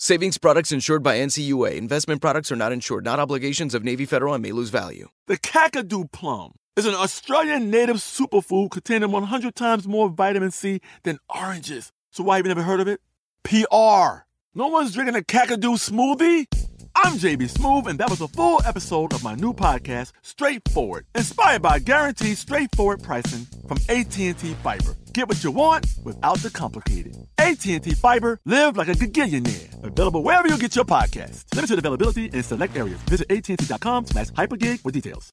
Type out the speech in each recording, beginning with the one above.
Savings products insured by NCUA. Investment products are not insured, not obligations of Navy Federal and may lose value. The Kakadu plum is an Australian native superfood containing 100 times more vitamin C than oranges. So why have you never heard of it? PR. No one's drinking a Kakadu smoothie? I'm JB Smoove, and that was a full episode of my new podcast, Straightforward, inspired by guaranteed straightforward pricing from AT&T Fiber. Get what you want without the complicated. AT&T Fiber, live like a gigillionaire. Available wherever you get your podcast. Limited availability in select areas. Visit AT&T.com slash hypergig for details.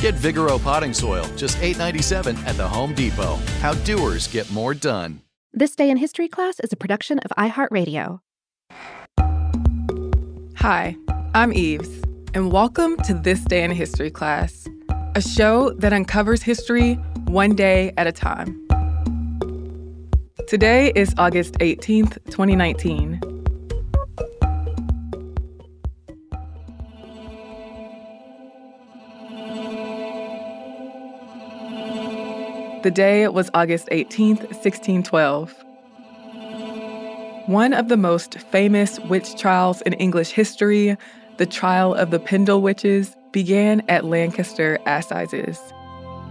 Get Vigoro potting soil, just $8.97 at the Home Depot. How doers get more done. This Day in History class is a production of iHeartRadio. Hi, I'm Eves, and welcome to This Day in History class, a show that uncovers history one day at a time. Today is August 18th, 2019. The day was August 18th, 1612. One of the most famous witch trials in English history, the trial of the Pendle Witches, began at Lancaster Assizes.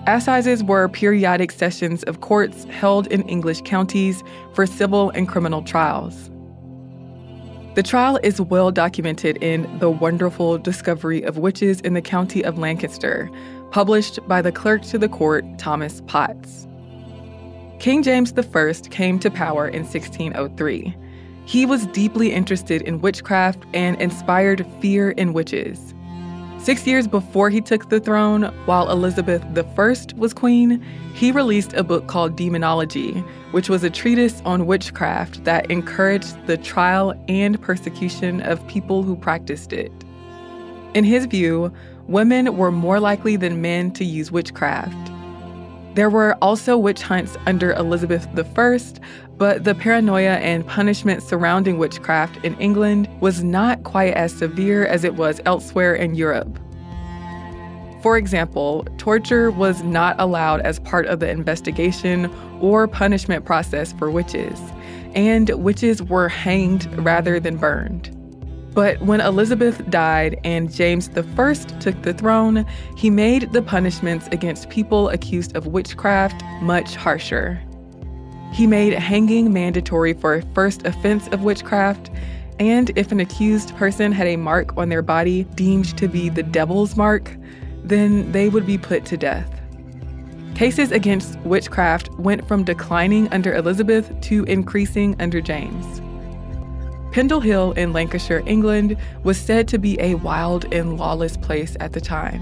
Assizes were periodic sessions of courts held in English counties for civil and criminal trials. The trial is well documented in The Wonderful Discovery of Witches in the County of Lancaster, published by the clerk to the court, Thomas Potts. King James I came to power in 1603. He was deeply interested in witchcraft and inspired fear in witches. Six years before he took the throne, while Elizabeth I was queen, he released a book called Demonology, which was a treatise on witchcraft that encouraged the trial and persecution of people who practiced it. In his view, women were more likely than men to use witchcraft. There were also witch hunts under Elizabeth I, but the paranoia and punishment surrounding witchcraft in England was not quite as severe as it was elsewhere in Europe. For example, torture was not allowed as part of the investigation or punishment process for witches, and witches were hanged rather than burned. But when Elizabeth died and James I took the throne, he made the punishments against people accused of witchcraft much harsher. He made hanging mandatory for a first offense of witchcraft, and if an accused person had a mark on their body deemed to be the devil's mark, then they would be put to death. Cases against witchcraft went from declining under Elizabeth to increasing under James. Pendle Hill in Lancashire, England, was said to be a wild and lawless place at the time.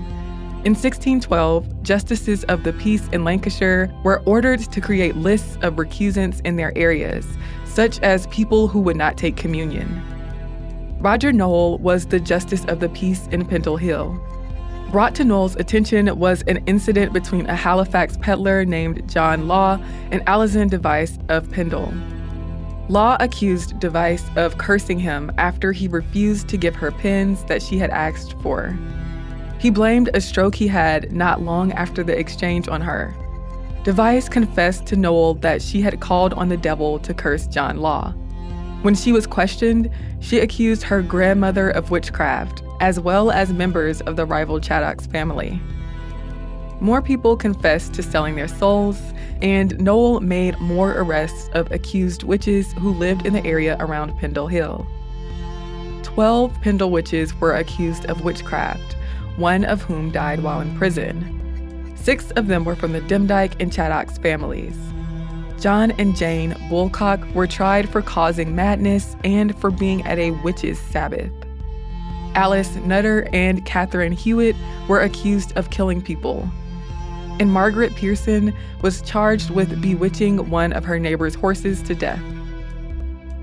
In 1612, justices of the peace in Lancashire were ordered to create lists of recusants in their areas, such as people who would not take communion. Roger Nowell was the justice of the peace in Pendle Hill. Brought to Nowell's attention was an incident between a Halifax peddler named John Law and Alison Device of Pendle. Law accused Device of cursing him after he refused to give her pins that she had asked for. He blamed a stroke he had not long after the exchange on her. Device confessed to Nowell that she had called on the devil to curse John Law. When she was questioned, she accused her grandmother of witchcraft, as well as members of the rival Chattox family. More people confessed to selling their souls, and Nowell made more arrests of accused witches who lived in the area around Pendle Hill. Twelve Pendle witches were accused of witchcraft, one of whom died while in prison. Six of them were from the Demdike and Chattox families. John and Jane Woolcock were tried for causing madness and for being at a witch's Sabbath. Alice Nutter and Catherine Hewitt were accused of killing people. And Margaret Pearson was charged with bewitching one of her neighbor's horses to death.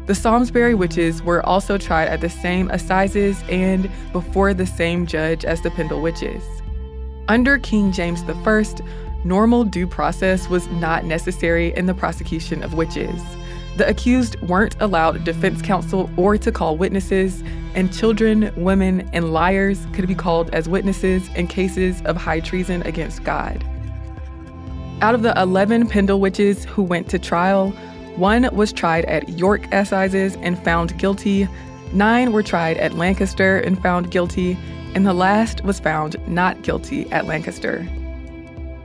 The Salisbury witches were also tried at the same assizes and before the same judge as the Pendle witches. Under King James I, normal due process was not necessary in the prosecution of witches. The accused weren't allowed defense counsel or to call witnesses, and children, women, and liars could be called as witnesses in cases of high treason against God. Out of the 11 Pendle witches who went to trial, one was tried at York Assizes and found guilty, nine were tried at Lancaster and found guilty, and the last was found not guilty at Lancaster.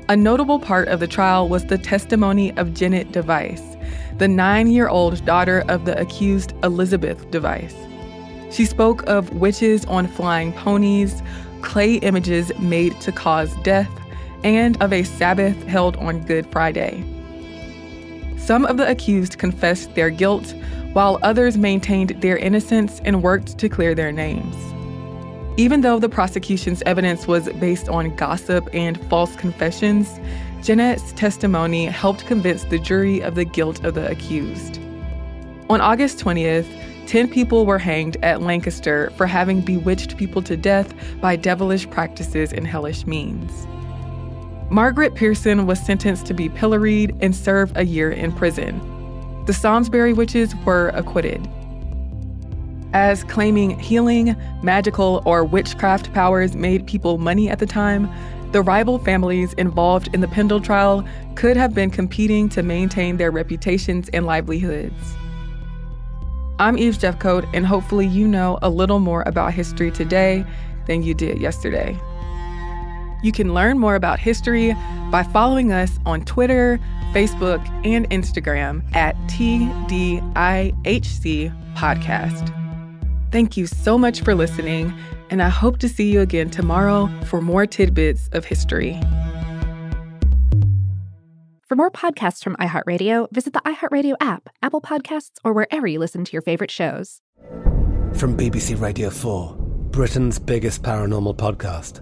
A notable part of the trial was the testimony of Janet Device, the nine year old daughter of the accused Elizabeth Device. She spoke of witches on flying ponies, clay images made to cause death, and of a Sabbath held on Good Friday. Some of the accused confessed their guilt, while others maintained their innocence and worked to clear their names. Even though the prosecution's evidence was based on gossip and false confessions, Jeanette's testimony helped convince the jury of the guilt of the accused. On August 20th, 10 people were hanged at Lancaster for having bewitched people to death by devilish practices and hellish means. Margaret Pearson was sentenced to be pilloried and serve a year in prison. The Salisbury witches were acquitted as claiming healing, magical, or witchcraft powers made people money at the time, the rival families involved in the Pendle trial could have been competing to maintain their reputations and livelihoods. I'm Eve Jeffcoat, and hopefully, you know a little more about history today than you did yesterday. You can learn more about history by following us on Twitter, Facebook, and Instagram at TDIHC Podcast. Thank you so much for listening, and I hope to see you again tomorrow for more tidbits of history. For more podcasts from iHeartRadio, visit the iHeartRadio app, Apple Podcasts, or wherever you listen to your favorite shows. From BBC Radio 4, Britain's biggest paranormal podcast